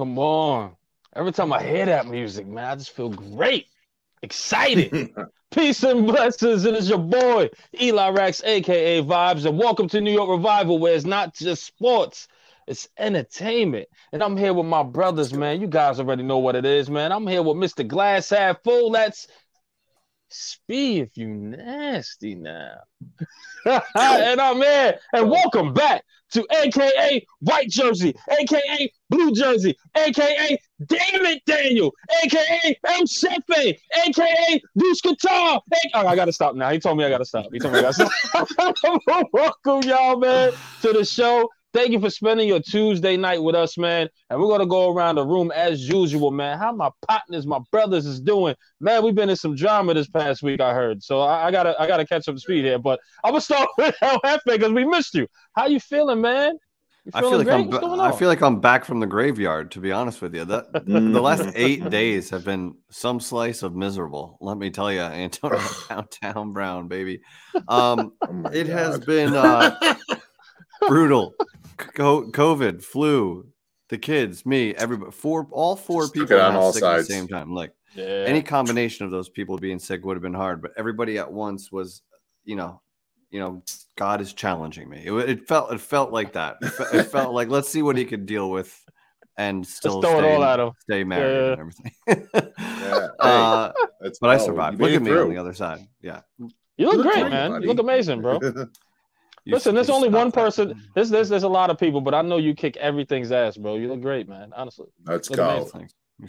come on. Every time I hear that music, man, I just feel great, excited. Peace and blessings. It is your boy, Eli Rex, aka Vibes, and welcome to New York Revival, where it's not just sports, it's entertainment. And I'm here with my brothers, man. You guys already know what it is, man. I'm here with Mr. Glass Half Full. That's Speed if you nasty now. and I'm here. And welcome back to AKA White Jersey, AKA Blue Jersey, AKA David Daniel, AKA M. Shefe, AKA Deuce Qatar. Oh, I gotta stop now. He told me I gotta stop. He told me I gotta stop. welcome, y'all, man, to the show. Thank you for spending your Tuesday night with us, man. And we're gonna go around the room as usual, man. How my partners, my brothers is doing, man. We've been in some drama this past week, I heard. So I, I gotta, I gotta catch up to speed here. But I'm gonna start with El because we missed you. How you feeling, man? You I feel like I'm. I feel like I'm back from the graveyard. To be honest with you, that the last eight days have been some slice of miserable. Let me tell you, Antonio downtown Brown, baby. Um, oh it God. has been uh, brutal. COVID, flu, the kids, me, everybody, four, all four Just people on all sides at the same time. Like yeah. any combination of those people being sick would have been hard, but everybody at once was, you know, you know, God is challenging me. It, it felt, it felt like that. It, fe- it, felt like let's see what he could deal with, and still stay, it all at him. stay married yeah. and everything. yeah. uh, but I survived. Look at me through. on the other side. Yeah, you look, great, man. Buddy. You look amazing, bro. Listen, there's only one person. That. There's, there's there's a lot of people, but I know you kick everything's ass, bro. You look great, man. Honestly. Let's go.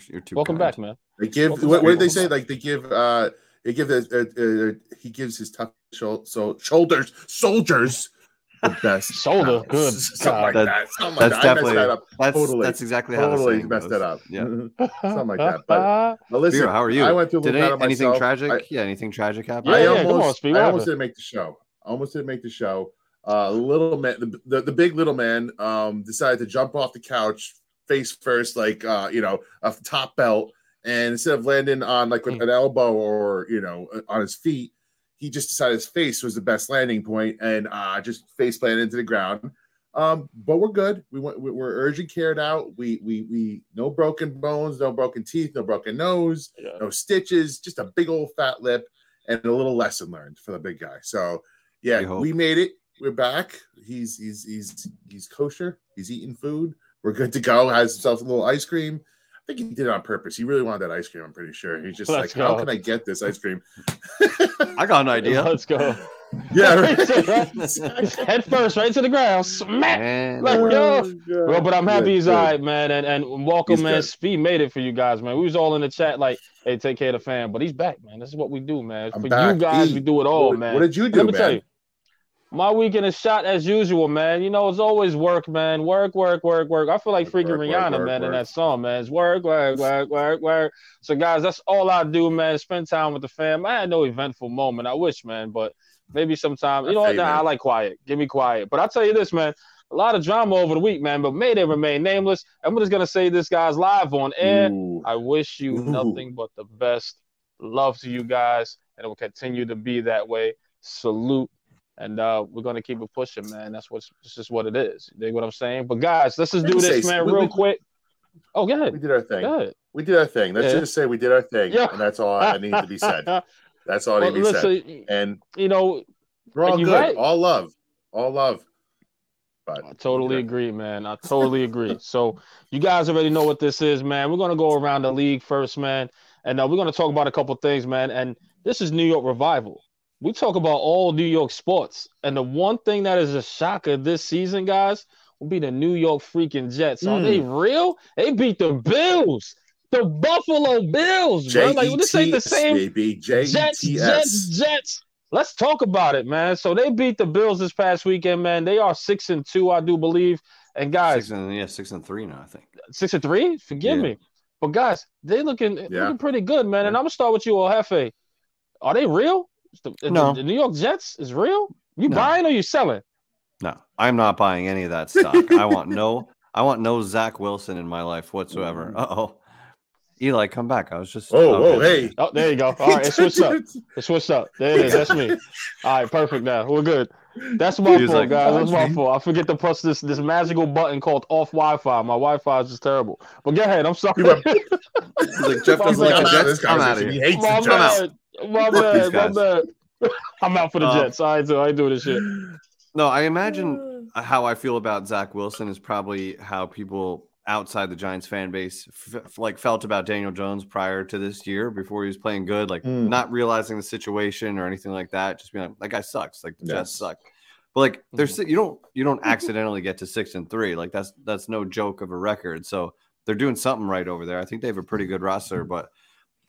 You're too Welcome kind. back, man. They give what, what did they say? Like they give uh they give the uh, uh, he gives his tough shoulder, so shoulders soldiers the best shoulder. Good. Something like that. that. Something that's like that. definitely that that's, totally. That's exactly how totally messed goes. it up. Yeah, something like that. But, but listen, how are you? I went through Did any, anything tragic? I, yeah, anything tragic happen? Yeah, I almost, on, I almost didn't make the show. I almost didn't make the show. Uh, little man, the, the, the big little man, um, decided to jump off the couch face first, like uh, you know, a top belt, and instead of landing on like with an elbow or you know on his feet, he just decided his face was the best landing point and uh, just face planted into the ground. Um, but we're good. We went. We're urgent cared out. We we we no broken bones, no broken teeth, no broken nose, yeah. no stitches. Just a big old fat lip and a little lesson learned for the big guy. So yeah, we, we made it we're back. He's he's he's he's kosher. He's eating food. We're good to go. Has himself a little ice cream. I think he did it on purpose. He really wanted that ice cream. I'm pretty sure. He's just Let's like, go. how can I get this ice cream? I got an idea. Let's go. Yeah, right. head first, right to the ground, smack. Like, yo. Well, but I'm happy he's all right, man, and and welcome, he's man. Good. Speed made it for you guys, man. We was all in the chat, like, hey, take care of the fam, but he's back, man. This is what we do, man. I'm for back. you guys, he, we do it all, what, man. What did you do, Let me man? tell you, my weekend is shot as usual, man. You know, it's always work, man. Work, work, work, work. I feel like freaking work, Rihanna, work, man, work, in that song, man. It's work, work, work, work, work. So, guys, that's all I do, man. Spend time with the fam. I had no eventful moment. I wish, man, but maybe sometime. You know what? Nah, I like quiet. Give me quiet. But I'll tell you this, man. A lot of drama over the week, man, but may they remain nameless. I'm just gonna say this, guys, live on air. Ooh. I wish you Ooh. nothing but the best. Love to you guys, and it will continue to be that way. Salute and uh, we're gonna keep it pushing, man. That's what's this is what it is. You dig what I'm saying? But guys, let's just do this, man, real quick. Oh, go ahead. We did our thing. We did our thing. Let's yeah. just say we did our thing, yeah. and that's all that needs to be said. That's all well, needs to be said. And you know, we're all good. Right. All love. All love. But I totally agree, man. I totally agree. So you guys already know what this is, man. We're gonna go around the league first, man, and uh, we're gonna talk about a couple things, man. And this is New York Revival we talk about all New York sports, and the one thing that is a shocker this season, guys, will be the New York freaking Jets. Are mm. they real? They beat the Bills, the Buffalo Bills, bro. Like this ain't the same. Baby. Jets, Jets, Jets. Let's talk about it, man. So they beat the Bills this past weekend, man. They are six and two, I do believe. And guys, six and, yeah, six and three now, I think. Six and three. Forgive yeah. me, but guys, they looking yeah. looking pretty good, man. And I'm gonna start with you, Jefe. Are they real? The, no. the, New York Jets is real. You no. buying or you selling? No, I'm not buying any of that stock. I want no, I want no Zach Wilson in my life whatsoever. Uh oh, Eli, come back. I was just. Oh, okay. oh, hey. Oh, there you go. All right, it switched up. It switched up. There it is. That's me. All right, perfect. Now we're good. That's my fault, like, guys. That's my fault. I forget to press this this magical button called off Wi-Fi. My Wi-Fi is just terrible. But go ahead. I'm sorry. like Jeff was like, Jets, I'm out of here. He hates my bad. My bad. My bad. I'm out for the uh, Jets. I do. I do this shit. No, I imagine how I feel about Zach Wilson is probably how people outside the Giants fan base f- like felt about Daniel Jones prior to this year before he was playing good, like mm. not realizing the situation or anything like that. Just being like, that guy sucks. Like the yes. Jets suck. But like there's mm-hmm. you don't you don't accidentally get to six and three. Like that's that's no joke of a record. So they're doing something right over there. I think they have a pretty good roster, but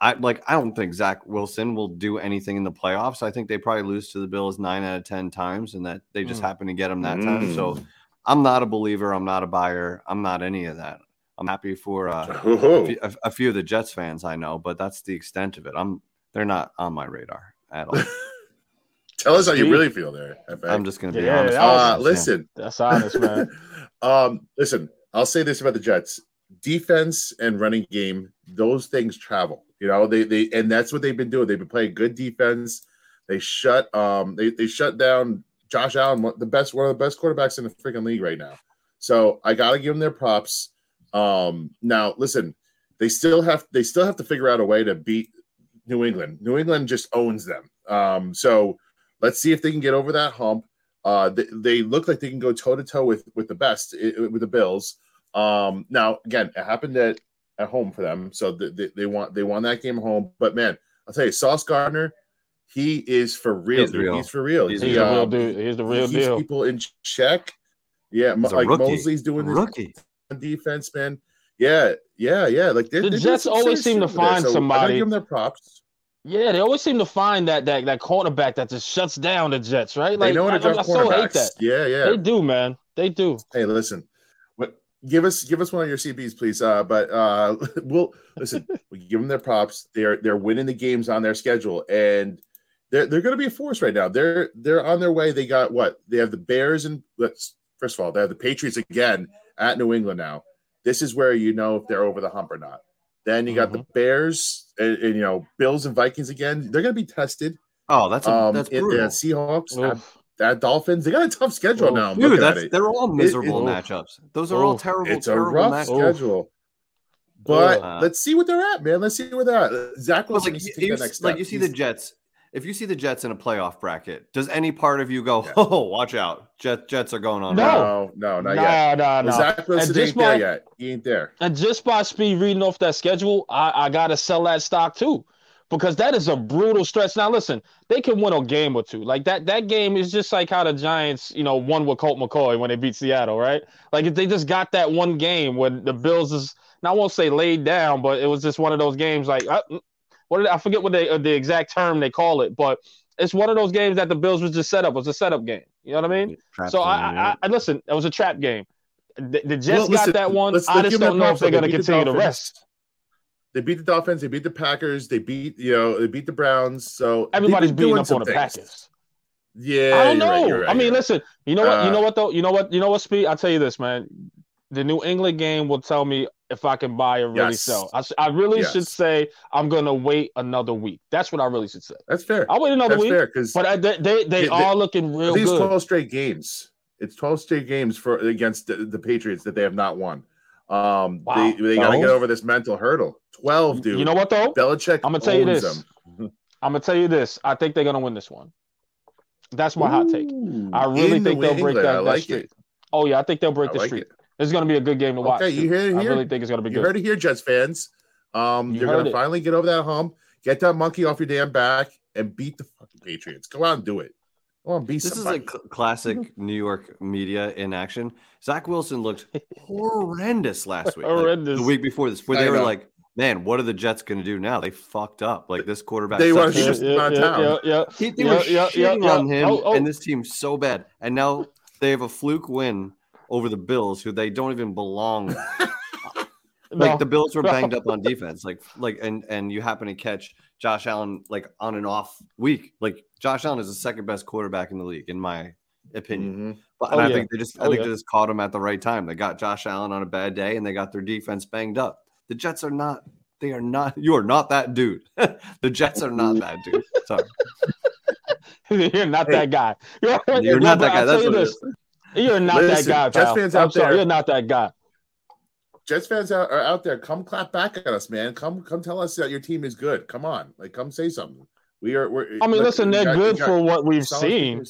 I like I don't think Zach Wilson will do anything in the playoffs. I think they probably lose to the Bills nine out of ten times, and that they just mm. happen to get them that mm. time. So mm. I'm not a believer. I'm not a buyer. I'm not any of that. I'm happy for uh, a, a, few of the Jets fans I know, but that's the extent of it. I'm they're not on my radar at all. Tell us how you really feel there. I'm just going to be yeah, honest. Uh, listen, that's honest, man. um, listen, I'll say this about the Jets: defense and running game; those things travel. You know, they they and that's what they've been doing. They've been playing good defense. They shut um they they shut down Josh Allen, the best one of the best quarterbacks in the freaking league right now. So I got to give them their props. Um, now listen, they still have they still have to figure out a way to beat New England. New England just owns them. Um, so let's see if they can get over that hump. Uh, they, they look like they can go toe to toe with with the best with the Bills. Um, now again, it happened at at home for them, so they, they want they won that game home. But man, I'll tell you, Sauce Gardner, he is for real. He's, real. he's for real. He's, he's the real dude. He's the real deal. People in check. Yeah, like rookie. Mosley's doing this rookie defense, man. Yeah, yeah, yeah. Like the Jets always seem to find so somebody. give them their props. Yeah, they always seem to find that that that cornerback that just shuts down the Jets, right? Like, they know how to I, I so hate that. Yeah, yeah, they do, man. They do. Hey, listen, what, give us give us one of your CBs, please. Uh, but uh, we'll listen. we give them their props. They're they're winning the games on their schedule, and they're they're going to be a force right now. They're they're on their way. They got what? They have the Bears and let's first of all, they have the Patriots again at New England now. This is where you know if they're over the hump or not. Then you got mm-hmm. the Bears and, and, you know Bills and Vikings again. They're going to be tested. Oh, that's a, um, that's brutal. And, Seahawks, that, that, Dolphins. They got a tough schedule Oof. now. Dude, that's, they're all miserable it, it, matchups. Those are all terrible. It's a rough matchups. schedule. But uh, let's see what they're at, man. Let's see where they're at. Zach Wilson like, you, like you see the Jets if you see the Jets in a playoff bracket, does any part of you go, yeah. "Oh, watch out, Jet, Jets are going on"? No, no, not no, yet. No, no, no. Zach Wilson ain't by, there yet. He ain't there. And just by speed reading off that schedule, I, I gotta sell that stock too, because that is a brutal stretch. Now, listen, they can win a game or two. Like that, that game is just like how the Giants, you know, won with Colt McCoy when they beat Seattle, right? Like if they just got that one game when the Bills is. Now, I won't say laid down, but it was just one of those games like uh, what did I forget what they uh, the exact term they call it, but it's one of those games that the Bills was just set up. It was a setup game. You know what I mean? Trap so game, I, yeah. I, I, listen. It was a trap game. The, the Jets well, listen, got that one. Let's, let's I just don't know if they're going to continue the, the rest. They beat the Dolphins. They beat the Packers. They beat you know they beat the Browns. So everybody's beating up on the things. Packers. Yeah, I don't know. Right, right, I mean, listen. You know what? Uh, you know what though? You know what? You know what? Speed. I'll tell you this, man. The New England game will tell me if I can buy or really yes. sell. I, I really yes. should say I'm gonna wait another week. That's what I really should say. That's fair. I'll wait another That's week. because but I, they they, they, are looking real these good. 12 straight games. It's 12 straight games for against the, the Patriots that they have not won. Um, wow. they they got to get over this mental hurdle. 12, dude. You know what though? Belichick. I'm gonna tell you this. I'm gonna tell you this. I think they're gonna win this one. That's my Ooh, hot take. I really think they'll break that, like that streak. It. Oh yeah, I think they'll break I the like streak. It. This is going to be a good game to watch. Okay, you hear it here. I really think it's going to be you good. You heard it here, Jets fans. Um, you are going to finally get over that hump, get that monkey off your damn back, and beat the fucking Patriots. Go out and do it. Go on, be this somebody. is like classic New York media in action. Zach Wilson looked horrendous last week. horrendous. Like the week before this, where they were like, man, what are the Jets going to do now? They fucked up. Like this quarterback. They were just yeah, not yeah. Yeah, yeah, he, they yeah, were yeah, shitting yeah, on him, oh, oh. and this team's so bad. And now they have a fluke win over the Bills, who they don't even belong. like the Bills were banged up on defense, like like and and you happen to catch Josh Allen like on and off week. Like Josh Allen is the second best quarterback in the league, in my opinion. Mm-hmm. But oh, I yeah. think they just I oh, think yeah. they just caught him at the right time. They got Josh Allen on a bad day, and they got their defense banged up. The Jets are not. They are not. You are not that dude. the Jets are not that dude. Sorry. You're not hey, that guy. You're, you're not that guy. That's what this. You're not Listen, that guy. Jets fans out I'm there. Sorry, you're not that guy. Jets fans out, are out there. Come clap back at us, man. Come, come tell us that your team is good. Come on, like come say something. We are. We're, I mean, listen, they're got, good for what we've seen.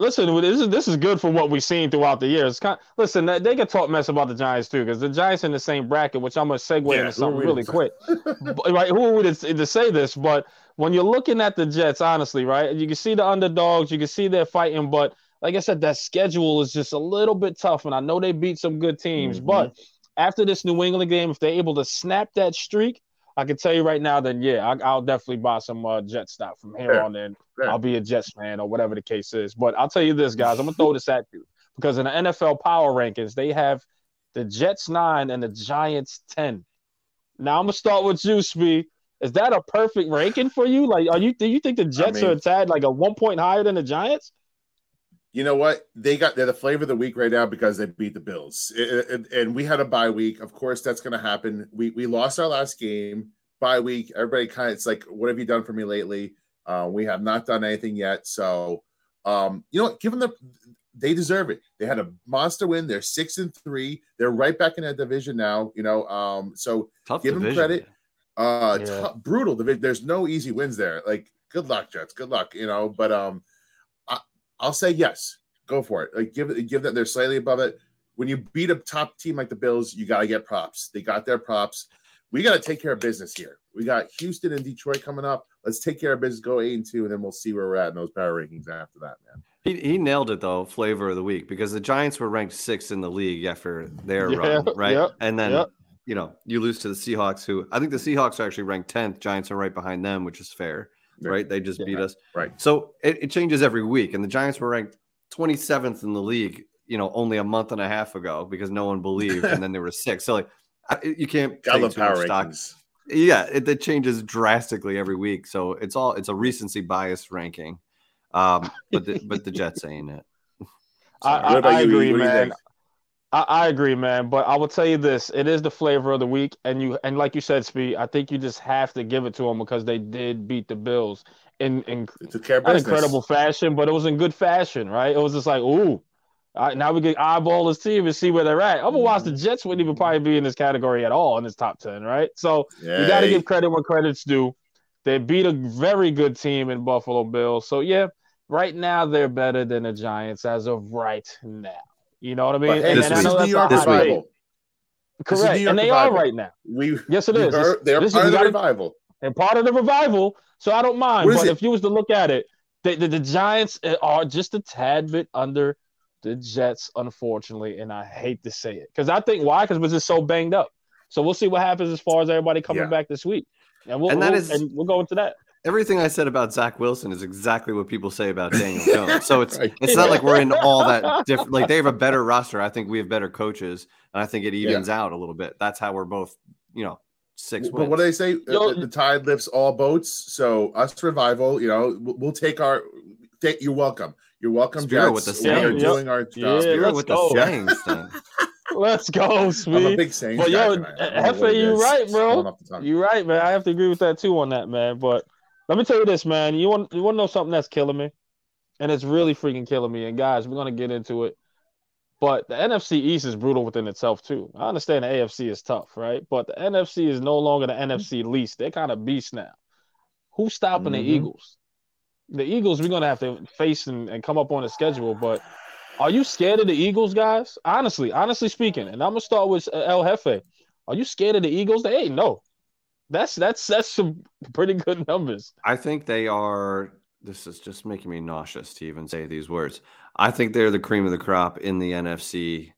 Listen, this is this is good for what we've seen throughout the years. Kind of, listen, they can talk mess about the Giants too, because the Giants in the same bracket. Which I'm gonna segue yeah, into something really quick. right? Who are we to, to say this? But when you're looking at the Jets, honestly, right, you can see the underdogs, you can see they're fighting, but like I said, that schedule is just a little bit tough. And I know they beat some good teams, mm-hmm. but after this New England game, if they're able to snap that streak, I can tell you right now, then yeah, I, will definitely buy some uh, Jet stock from here yeah. on in. Yeah. I'll be a Jets fan or whatever the case is. But I'll tell you this, guys, I'm gonna throw this at you because in the NFL power rankings, they have the Jets nine and the Giants ten. Now I'm gonna start with you, Spee. Is that a perfect ranking for you? Like, are you do you think the Jets I mean, are tad like a one point higher than the Giants? You know what? They got they're the flavor of the week right now because they beat the Bills, and, and we had a bye week. Of course, that's going to happen. We we lost our last game bye week. Everybody kind of it's like, what have you done for me lately? Uh, we have not done anything yet. So, um, you know, given the they deserve it. They had a monster win. They're six and three. They're right back in that division now. You know, um, so Tough give division. them credit. Uh, yeah. t- brutal. There's no easy wins there. Like, good luck, Jets. Good luck. You know, but um, I'll say yes. Go for it. Like give it, give that they're slightly above it. When you beat a top team like the Bills, you got to get props. They got their props. We got to take care of business here. We got Houston and Detroit coming up. Let's take care of business. Go eight and two, and then we'll see where we're at in those power rankings after that, man. He, he nailed it though. Flavor of the week because the Giants were ranked sixth in the league after their yeah, run, right? Yep, and then yep. you know you lose to the Seahawks, who I think the Seahawks are actually ranked tenth. Giants are right behind them, which is fair right? They just yeah, beat us. Right. So it, it, changes every week. And the Giants were ranked 27th in the league, you know, only a month and a half ago because no one believed. and then they were six. So, like, you can't take too power stock. Yeah, it, it, changes drastically every week. So it's all it's a recency bias ranking. Um, but the, but the Jets ain't it. I, I, I agree, man. I, I, agree, man. But I will tell you this: it is the flavor of the week, and you and like you said, Speed. I think you just have to give it to them because they did beat the Bills in in not incredible fashion, but it was in good fashion, right? It was just like, ooh, right, now we can eyeball this team and see where they're at. Otherwise, the Jets wouldn't even probably be in this category at all in this top ten, right? So Yay. you got to give credit where credit's due. They beat a very good team in Buffalo Bills. So yeah, right now they're better than the Giants as of right now. You know what I mean? But, and, and I know that's York revival. Correct, and they revival. are right now. We yes, it is. Are, they're part of the revival, and part of the revival. So I don't mind. But it? if you was to look at it, the, the, the Giants uh, are just a tad bit under the Jets, unfortunately, and I hate to say it because I think why? Because we're just so banged up. So we'll see what happens as far as everybody coming yeah. back this week, and we'll and that we'll, is, and we'll go into that everything I said about Zach Wilson is exactly what people say about Daniel Jones. So it's right. it's not like we're in all that different. Like they have a better roster. I think we have better coaches, and I think it evens yeah. out a little bit. That's how we're both, you know, six. But what do they say? Yo, the, the, tide lifts all boats. So us revival, you know, we'll, take our. Take, you're welcome. You're welcome, Spirit Jets. With the we are yep. doing our job. Yeah, with go. the sayings. Let's go, sweet. I'm a big Saints but yo, Hefe, you right, bro. You're right, man. I have to agree with that too on that, man. But let me tell you this, man. You want you want to know something that's killing me, and it's really freaking killing me. And guys, we're gonna get into it. But the NFC East is brutal within itself too. I understand the AFC is tough, right? But the NFC is no longer the NFC least. They're kind of beast now. Who's stopping mm-hmm. the Eagles? The Eagles, we're gonna have to face and, and come up on a schedule. But are you scared of the Eagles, guys? Honestly, honestly speaking, and I'm gonna start with El Jefe. Are you scared of the Eagles? They ain't no. That's that's that's some pretty good numbers. I think they are. This is just making me nauseous to even say these words. I think they're the cream of the crop in the NFC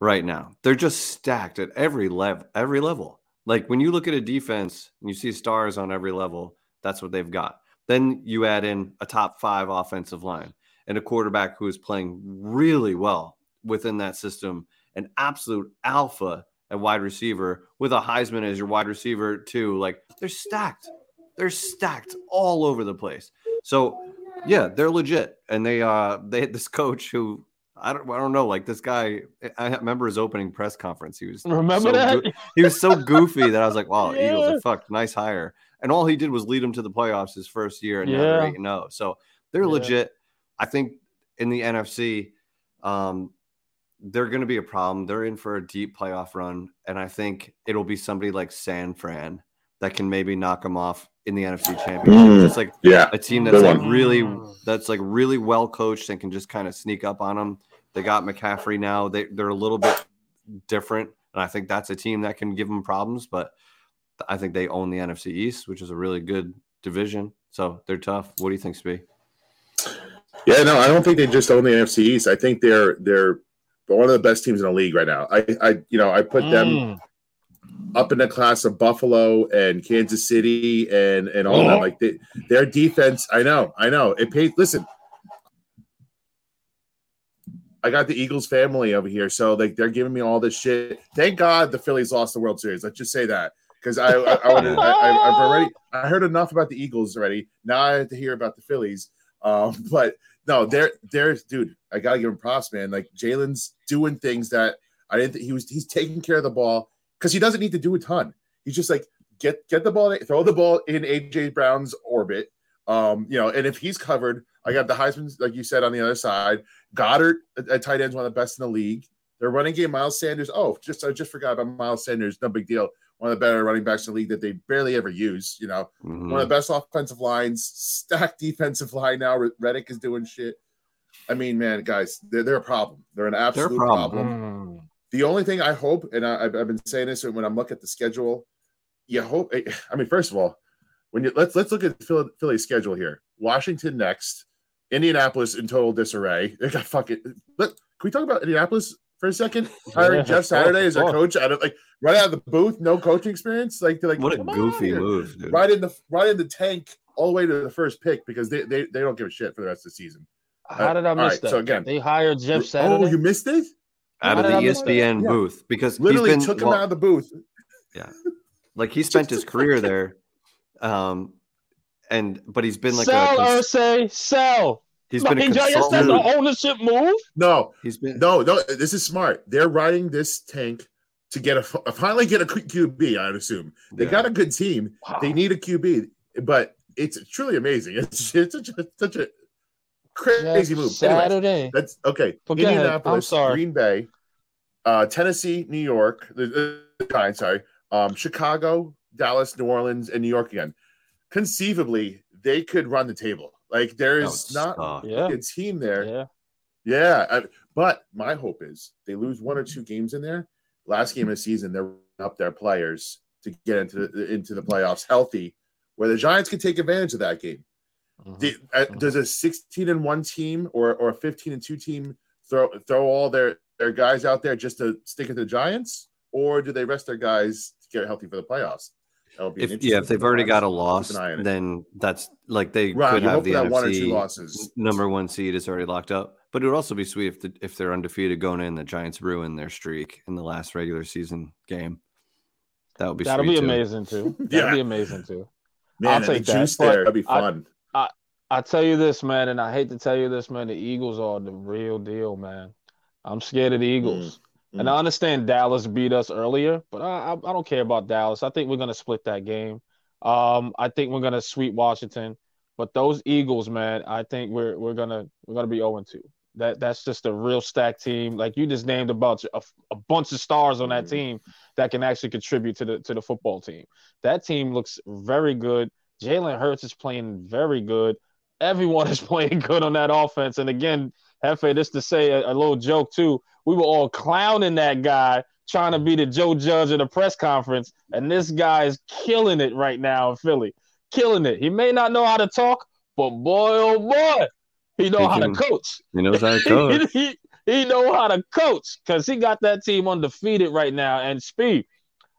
right now. They're just stacked at every level. Every level. Like when you look at a defense and you see stars on every level, that's what they've got. Then you add in a top five offensive line and a quarterback who is playing really well within that system, an absolute alpha at wide receiver with a Heisman as your wide receiver too. Like they're stacked. They're stacked all over the place. So yeah, they're legit. And they uh they had this coach who I don't I don't know, like this guy I remember his opening press conference. He was remember so that? Go- he was so goofy that I was like, wow, yeah. Eagles are fucked. Nice hire. And all he did was lead them to the playoffs his first year and yeah. now they're 8 0. So they're yeah. legit. I think in the NFC, um, they're going to be a problem. They're in for a deep playoff run, and I think it'll be somebody like San Fran that can maybe knock them off in the NFC Championship. Mm, just like yeah, a team that's like really that's like really well coached and can just kind of sneak up on them. They got McCaffrey now. They they're a little bit different, and I think that's a team that can give them problems. But I think they own the NFC East, which is a really good division. So they're tough. What do you think, Spee? Yeah, no, I don't think they just own the NFC East. I think they're they're one of the best teams in the league right now. I, I you know, I put mm. them up in the class of Buffalo and Kansas City and and all oh. that. Like they, their defense, I know, I know. It pays. Listen, I got the Eagles family over here, so like they're giving me all this shit. Thank God the Phillies lost the World Series. Let's just say that because I I, I, I have already I heard enough about the Eagles already. Now I have to hear about the Phillies. Um, but no, they're they're dude. I gotta give him props, man. Like Jalen's doing things that I didn't. Think he was he's taking care of the ball because he doesn't need to do a ton. He's just like get get the ball, throw the ball in AJ Brown's orbit. Um, you know, and if he's covered, I got the Heisman, like you said, on the other side. Goedert at tight end is one of the best in the league. Their running game, Miles Sanders. Oh, just I just forgot about Miles Sanders. No big deal. One of the better running backs in the league that they barely ever use. You know, mm-hmm. one of the best offensive lines, stacked defensive line now. Reddick is doing shit. I mean, man, guys, they're, they're a problem. They're an absolute they're problem. problem. Mm. The only thing I hope, and I, have been saying this when I'm looking at the schedule, you hope. I mean, first of all, when you let's let's look at Philly, Philly's schedule here. Washington next, Indianapolis in total disarray. They got fucking. But can we talk about Indianapolis for a second? Hiring yeah, Jeff Saturday as a coach out of like right out of the booth, no coaching experience. Like like what a goofy move, dude. Right in the right in the tank all the way to the first pick because they they, they don't give a shit for the rest of the season. How did I miss right, that? So again, they hired Jeff Saturday. Oh, you missed it out of the ESPN booth because literally been, took him well, out of the booth. Yeah, like he spent his career there, um, and but he's been like sell, a cons- Irsay, sell. He's been a consultant. That's an ownership move. No, he's been no, no. This is smart. They're riding this tank to get a finally get a QB. I'd assume they yeah. got a good team. Wow. They need a QB, but it's truly amazing. It's, it's such a, such a crazy move. Saturday. Anyways, that's okay. Forget Indianapolis, Green Bay, uh, Tennessee, New York. The, uh, sorry, um, Chicago, Dallas, New Orleans, and New York again. Conceivably, they could run the table. Like there is not yeah. a team there. Yeah, yeah. I, but my hope is they lose one or two games in there. Last game of the season, they're up their players to get into the, into the playoffs healthy, where the Giants can take advantage of that game. Mm-hmm. uh, does a 16 and one team or or a 15 and two team throw throw all their their guys out there just to stick at the Giants, or do they rest their guys to get healthy for the playoffs? If, yeah, if they've already got a loss, then that's like they right, could have the NFC one or two losses. number one seed is already locked up. But it would also be sweet if the, if they're undefeated going in, the Giants ruin their streak in the last regular season game. That would be that'll be too. amazing too. That'll yeah. be amazing too. Man, I'll take the that. there. That'd be fun. I, I tell you this, man, and I hate to tell you this, man. The Eagles are the real deal, man. I'm scared of the hmm. Eagles. Mm-hmm. And I understand Dallas beat us earlier, but I, I, I don't care about Dallas. I think we're gonna split that game. Um, I think we're gonna sweep Washington. But those Eagles, man, I think we're we're gonna we're gonna be 0 2. That that's just a real stacked team. Like you just named a bunch a, a bunch of stars on that mm-hmm. team that can actually contribute to the to the football team. That team looks very good. Jalen Hurts is playing very good. Everyone is playing good on that offense. And again, Hefe, this to say a, a, little joke too. We were all clowning that guy trying to be the Joe Judge at a press conference, and this guy is killing it right now in Philly, killing it. He may not know how to talk, but boy, oh boy, he know he how can, to coach. He knows how to coach. he, he know how to coach because he got that team undefeated right now. And Speed,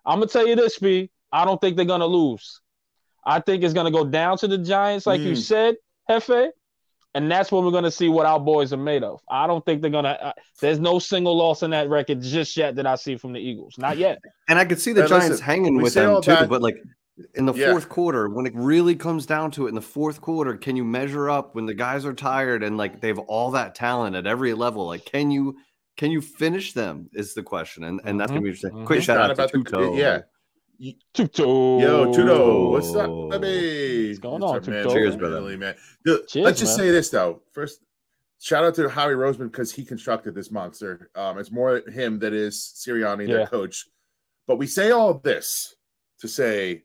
I'm gonna tell you this, Speed. I don't think they're gonna lose. I think it's gonna go down to the Giants, like mm. you said, Hefe. And that's when we're going to see what our boys are made of. I don't think they're going to. Uh, there's no single loss in that record just yet that I see from the Eagles. Not yet. And I could see the and Giants listen, hanging with them too. That, but like in the yeah. fourth quarter, when it really comes down to it, in the fourth quarter, can you measure up when the guys are tired and like they have all that talent at every level? Like, can you can you finish them? Is the question, and and that's gonna be interesting. Mm-hmm. Quick shout out to Tuto. yeah, Tuto. Yo, Tuto, what's up, baby? What's going on, man? Cheers, brother. Really, man. Dude, Cheers, let's just man. say this though. First, shout out to Howie Roseman because he constructed this monster. Um, it's more him that is Sirianni, Yeah. their coach. But we say all this to say,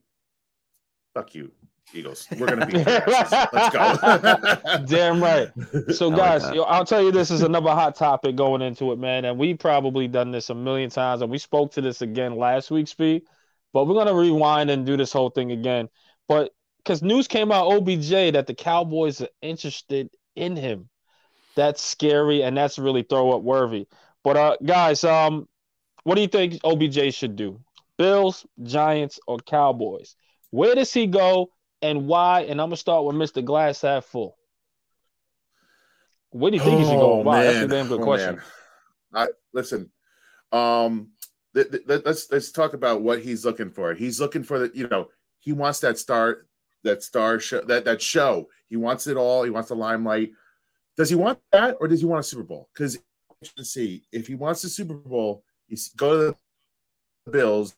"Fuck you, Eagles. We're gonna be your. Let's go." Damn right. So, I like guys, yo, I'll tell you this is another hot topic going into it, man. And we probably done this a million times, and we spoke to this again last week, Speed. But we're gonna rewind and do this whole thing again. But because news came out, OBJ, that the Cowboys are interested in him. That's scary, and that's really throw up worthy. But uh, guys, um, what do you think OBJ should do? Bills, Giants, or Cowboys? Where does he go and why? And I'm gonna start with Mr. Glass half full. Where do you think he should go? Why? That's a damn good Oh, question. man. I listen. Um, th- th- th- let's let's talk about what he's looking for. He's looking for the you know he wants that star that star show that that show. He wants it all. He wants the limelight. Does he want that or does he want a Super Bowl? Because see if he wants the Super Bowl, he's go to the Bills,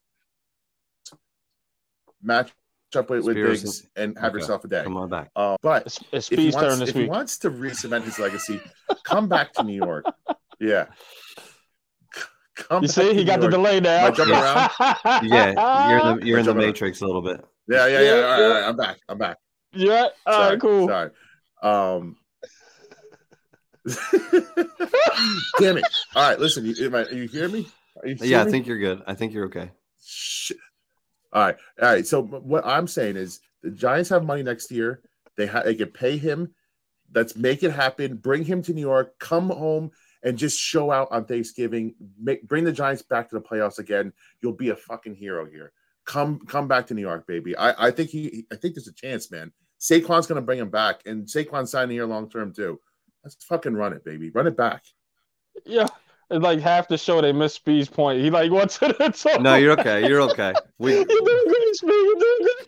match up with, with Diggs, and have Okay. yourself a day. Come on back. Uh, but It's, it's if he wants, this if he wants to re-cement his legacy, come back to New York. Yeah. C- Come You see, he got the delay now. Am jumping around? Yeah, you're in the you're in the Jumping around. matrix a little bit. Yeah, yeah, yeah. Yeah, All right, all right, I'm back. I'm back. Yeah. All Sorry, right. Cool. Sorry. Um. Damn it! All right, listen. You, am I, you hear me? You Yeah, I think you're good. I think you're okay. Shit. All right, all right. So what I'm saying is, the Giants have money next year. They ha- they can pay him. Let's make it happen. Bring him to New York. Come home and just show out on Thanksgiving. Make bring the Giants back to the playoffs again. You'll be a fucking hero here. Come come back to New York, baby. I I think he I think there's a chance, man. Saquon's gonna bring him back, and Saquon signing here long term too. Let's fucking run it, baby. Run it back. Yeah. It's like half the show they missed Speed's point. He like went to the top. No, you're okay. You're okay. We You're doing great, Speed. You're doing good.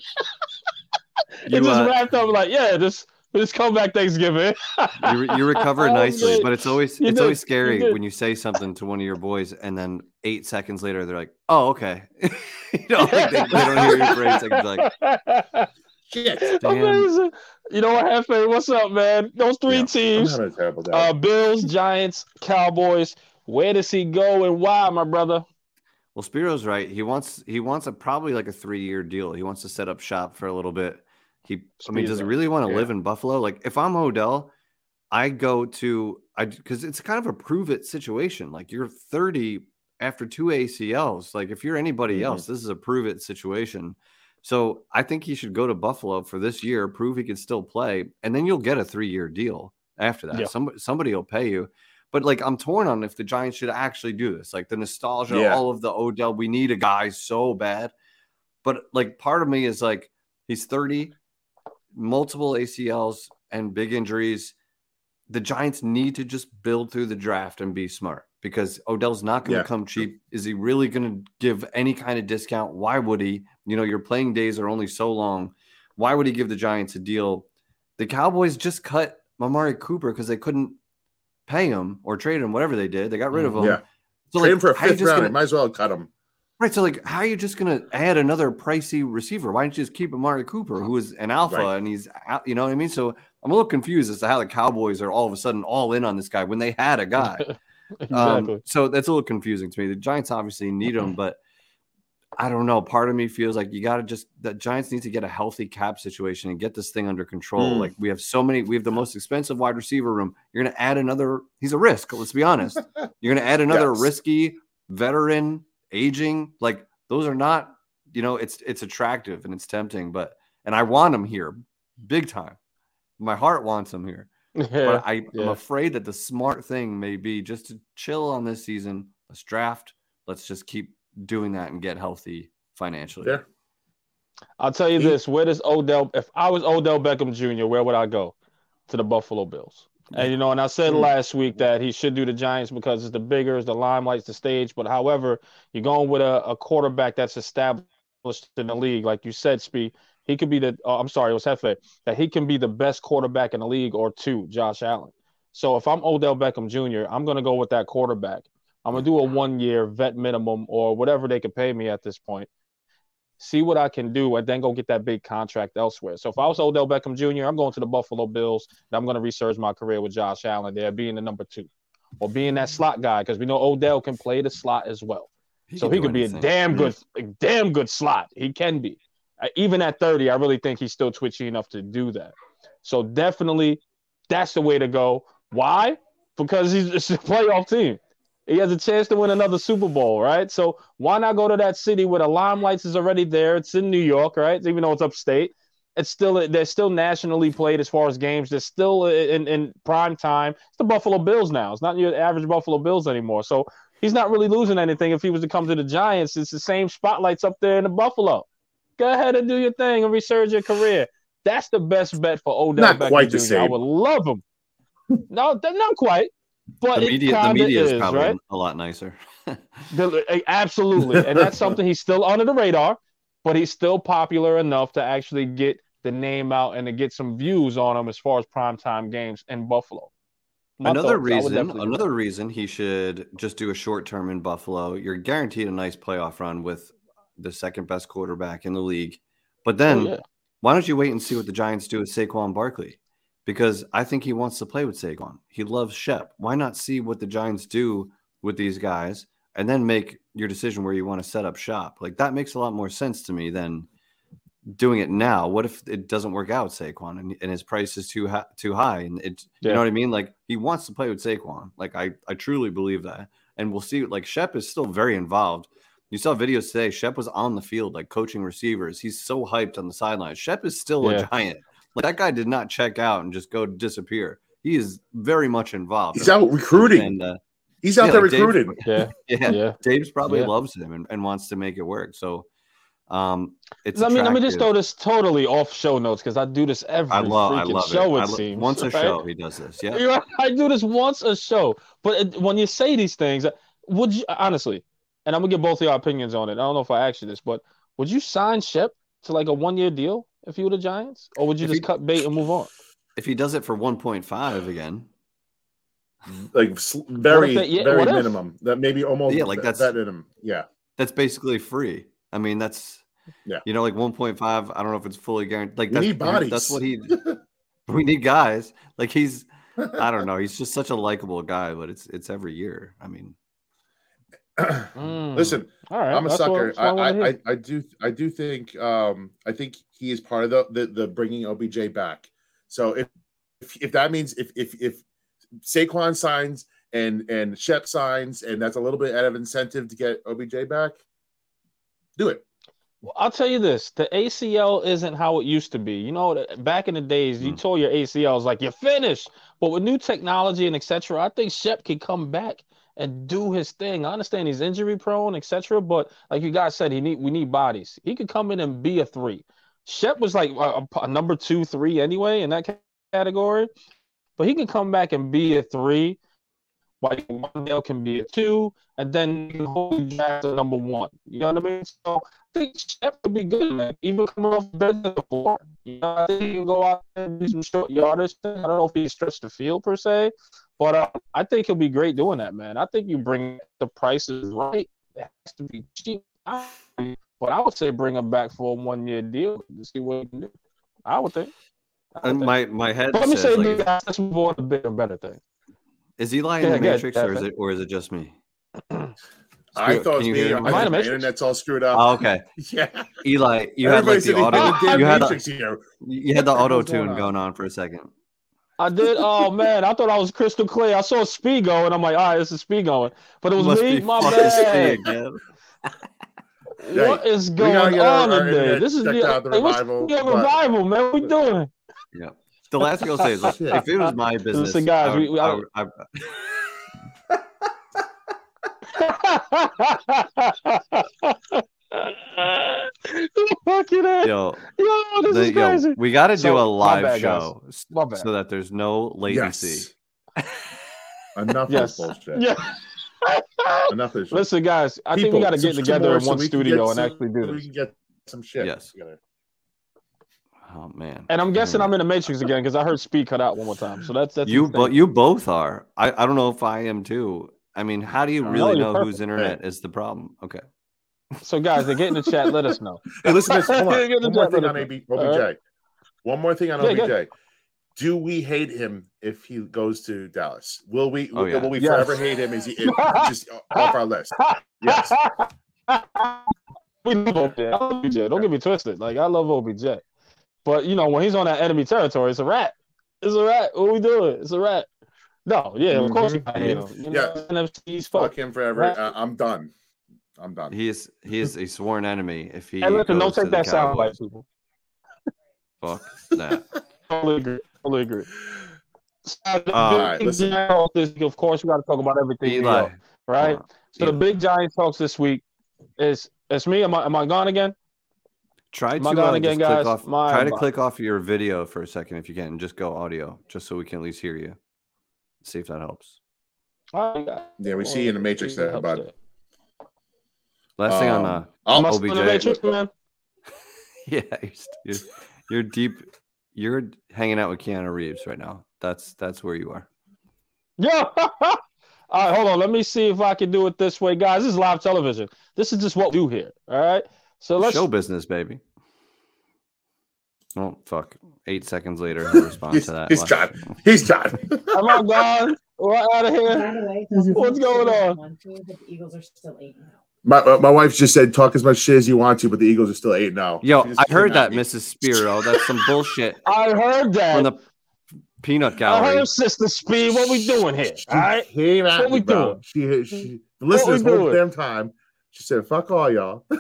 you it just uh, wrapped up like, yeah, just just come back Thanksgiving. you, re- you recovered Oh, nicely, but it's always You it's did. always scary did. when you say something to one of your boys and then eight seconds later they're like, "Oh, okay." you know, like they, they don't hear you for eight seconds. Like, Shit. damn. Amazing. You know what, Hefe? What's up, man? Those three Yeah, teams, having a terrible day. uh, Bills, Giants, Cowboys. Where does he go and why, my brother? Well, Spiro's right. He wants he wants a probably like a three year deal. He wants to set up shop for a little bit. He, I mean, does he really want to Yeah. live in Buffalo? Like, if I'm Odell, I go to I because it's kind of a prove it situation. Like, you're 30 after two ACLs. Like, if you're anybody Mhm. else, this is a prove it situation. So I think he should go to Buffalo for this year, prove he can still play, and then you'll get a three year deal after that. Yeah. Somebody somebody will pay you. But like I'm torn on if the Giants should actually do this. Like the nostalgia, Yeah. all of the Odell, we need a guy so bad. But like part of me is like he's 30, multiple ACLs and big injuries. The Giants need to just build through the draft and be smart because Odell's not going to Yeah. come cheap. Is he really going to give any kind of discount? Why would he? You know, your playing days are only so long. Why would he give the Giants a deal? The Cowboys just cut Mamari Cooper because they couldn't pay him or trade him, whatever they did. They got rid of mm-hmm. him. Yeah. So Trade like, him for a fifth round. gonna- Might as well cut him. Right. So, like, how are you just going to add another pricey receiver? Why don't you just keep Amari Cooper, who is an alpha Right. and he's out? You know what I mean? So, I'm a little confused as to how the Cowboys are all of a sudden all in on this guy when they had a guy. exactly. Um, so, that's a little confusing to me. The Giants obviously need him, but I don't know. Part of me feels like you got to just, the Giants need to get a healthy cap situation and get this thing under control. Mm. Like, we have so many, we have the most expensive wide receiver room. You're going to add another, he's a risk. Let's be honest. You're going to add another Yes. risky veteran, aging. Like those are not, you know, it's it's attractive and it's tempting, but and I want him here, big time. My heart wants him here, yeah. but I, I'm yeah. afraid that the smart thing may be just to chill on this season. Let's draft. Let's just keep doing that and get healthy financially. Yeah. I'll tell you He- this: Where does Odell? If I was Odell Beckham Jr., where would I go? To the Buffalo Bills. And you know, and I said Mm. last week that he should do the Giants because it's the bigger, it's the limelight's the stage. But however, you're going with a, a quarterback that's established in the league, like you said, Speed. He could be the. Oh, I'm sorry, it was Hefe. That he can be the best quarterback in the league or two, Josh Allen. So if I'm Odell Beckham Jr., I'm going to go with that quarterback. I'm going to do a one year vet minimum or whatever they could pay me at this point. See what I can do, and then go get that big contract elsewhere. So if I was Odell Beckham Jr., I'm going to the Buffalo Bills, and I'm going to resurge my career with Josh Allen there, being the number two, or being that slot guy, because we know Odell can play the slot as well. He so he could anything. be a damn good, a damn good slot. He can be. Uh, even at 30, I really think he's still twitchy enough to do that. So definitely, that's the way to go. Why? Because he's it's a playoff team. He has a chance to win another Super Bowl, right? So why not go to that city where the limelight is already there? It's in New York, right? Even though it's upstate, it's still they're still nationally played as far as games. They're still in, in prime time. It's the Buffalo Bills now. It's not your average Buffalo Bills anymore. So he's not really losing anything if he was to come to the Giants. It's the same spotlights up there in the Buffalo. Go ahead and do your thing and resurge your career. That's the best bet for Odell not Beckham quite Jr. the same. I would love him. no, not quite. But the media, the media is, is probably right? a lot nicer. the, eh, absolutely, and that's something he's still under the radar, but he's still popular enough to actually get the name out and to get some views on him as far as primetime games in Buffalo. My another thoughts, reason, another reason he should just do a short term in Buffalo. You're guaranteed a nice playoff run with the second best quarterback in the league. But oh, then, oh, yeah. why don't you wait and see what the Giants do with Saquon Barkley? Because I think he wants to play with Saquon. He loves Shep. Why not see what the Giants do with these guys and then make your decision where you want to set up shop? Like that makes a lot more sense to me than doing it now. What if it doesn't work out, Saquon, and, and his price is too high, too high, and it, yeah. you know what I mean? Like he wants to play with Saquon. Like I, I truly believe that, and we'll see. Like Shep is still very involved. You saw videos today. Shep was on the field, like coaching receivers. He's so hyped on the sideline. Shep is still yeah. a giant. Like that guy did not check out and just go disappear. He is very much involved. He's out recruiting. And, uh, He's out yeah, there like recruiting. Dave, yeah. yeah, yeah. Dave's probably yeah. loves him and, and wants to make it work. So, um, it's. I mean, let me just throw this totally off show notes because I do this every I love, I love show. It, it lo- seems once a right? show he does this. Yeah, I do this once a show. But it, when you say these things, would you honestly? And I'm gonna get both of your opinions on it. I don't know if I asked you this, but would you sign Shep to like a one year deal if you were the Giants, or would you if just he, cut bait and move on? If he does it for 1.5 again, like very they, yeah, very minimum, that maybe almost yeah, like that's that minimum, yeah, that's basically free. I mean, that's yeah, you know, like 1.5. I don't know if it's fully guaranteed. Like we that's, need bodies. That's what he. we need guys. Like he's, I don't know. He's just such a likable guy, but it's it's every year. I mean, mm. listen, all right, I'm a sucker. What, I, I, I, I, do I do think um I think he is part of the the, the bringing OBJ back. So if, if if that means if if if Saquon signs and and Shep signs and that's a little bit out of incentive to get OBJ back, do it. Well, I'll tell you this: the ACL isn't how it used to be. You know, back in the days, you mm. tore your ACLs like you're finished. But with new technology and etc., I think Shep can come back and do his thing. I understand he's injury prone, etc. But like you guys said, he need we need bodies. He could come in and be a three. Shep was like a, a number two, three anyway in that category, but he can come back and be a three. While Wan'Dale can be a two, and then you can hold Jack a number one. You know what I mean? So I think Shep would be good, man. Even coming off the bench a four. You know, I think he can go out and do some short yardage. I don't know if he stretched the field per se, but uh, I think he'll be great doing that, man. I think you bring the prices right. It has to be cheap. But I would say bring him back for a one year deal to see what he can do. I would think. I would and my my head. But let me say, like, let's move on to bigger, better thing. Is Eli in yeah, the Matrix, or is it or is it just me? I thought it was me. My internet's all screwed up. Oh, okay. yeah. Eli, you had like the auto. You had, the, you had the auto tune going on for a second. I did. Oh man, I thought I was crystal clear. I saw speed going. I'm like, all right, this is speed going, but it was me. My bad. what is going on our, today? This is the, the hey, revival, the revival, man. What we doing? Yeah. The last thing I'll say is, if it was my business, Listen, guys, I would, we, I, I, I, Fucking it. Yo, yo, this the, is crazy. Yo, we got to so, do a live bad, show so that there's no latency. Yes. Enough yes. bullshit. Yeah. Enough is Listen, guys, I People, think we got to get together in one so studio and actually do this. We can get some shit. Yes. Together. Oh man! And I'm guessing I'm in the matrix again because I heard speed cut out one more time. So that's that's you. But you both are. I, I don't know if I am too. I mean, how do you really know, know whose internet is the problem? Okay. So guys, they get in the chat. Let us know. Hey, listen, listen hold on. One more thing on AB, OBJ. Right. One more thing on yeah, OBJ. Do we hate him if he goes to Dallas? Will we? Oh, yeah. Will we yes. forever hate him? Is he just off our list? Yes. we love OBJ. Don't get me twisted. Like I love OBJ, but you know when he's on that enemy territory, it's a rat. It's a rat. What we doing? It's a rat. No, yeah, of course mm-hmm. I hate him. You yeah, NFC's fuck him forever. Uh, I'm done. I'm done. He is he is a sworn enemy. If he hey, listen, don't take that sound like people. Fuck that. totally agree. Totally agree. Uh, right, of course, we got to talk about everything. Eli, right? So Eli. the big Giants talks this week is it's me. Am I am I gone again? Try to uh, again, guys. Off, try to click off your video for a second if you can, and just go audio, just so we can at least hear you. See if that helps. Yeah, we see you in the matrix there, bud. Last um, thing on uh, I'll, OBJ. The matrix, man. yeah, you're, you're, you're deep. You're hanging out with Keanu Reeves right now. That's that's where you are. Yeah. All right, hold on. Let me see if I can do it this way, guys. This is live television. This is just what we do here. All right. So let's show business, baby. Oh fuck! Eight seconds later, he'll respond he's, to that. He's done. He's done. Am I gone? Right out of here. Way, What's going on? the Eagles are still eight now. My, uh, my wife just said talk as much shit as you want to, but the Eagles are still eight now. Yo, I heard that, me. Mrs. Spiro. That's some bullshit. I heard that. From the peanut gallery. I heard Sister Speed. What we doing here? All right. what we doing? She, she, listen this whole damn time. She said, "Fuck all y'all."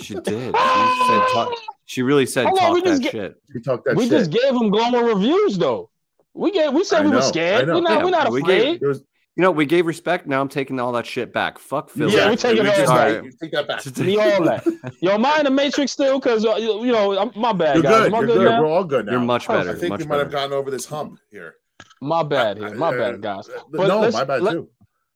she did. She said, talk, she really said Hold talk on, that get, shit. She talked that we shit. just gave them glowing reviews though. We gave we said I we know, were scared. We're not, yeah, we're not we afraid. Gave, was, you know, we gave respect. Now I'm taking all that shit back. Fuck Philly. Yeah, we taking all that. Right. Take that back. We all that. Yo, mind the Matrix still? Because uh, you know, I'm, my bad, You're guys. Good. You're good. good We're all good now. You're much better. I think much we might have gotten over this hump here. My bad here. My bad, guys. But no, my bad too.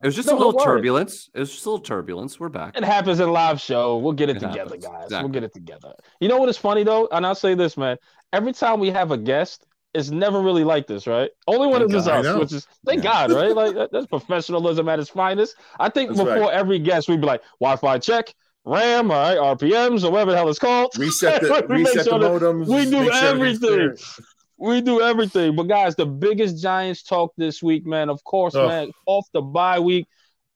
It was just no, a little turbulence. It was just a little turbulence. We're back. It happens in live show. We'll get it, it together, happens. guys. Exactly. We'll get it together. You know what is funny though? And I'll say this, man. Every time we have a guest, it's never really like this, right? Only when it's us, which is thank yeah. God, right? Like that, that's professionalism at its finest. I think that's before right. every guest, we'd be like, Wi-Fi check, RAM, all right, RPMs, or whatever the hell it's called. Reset the reset sure the modems. We do everything. We do everything. But guys, the biggest Giants talk this week, man. Of course, oh. man. Off the bye week,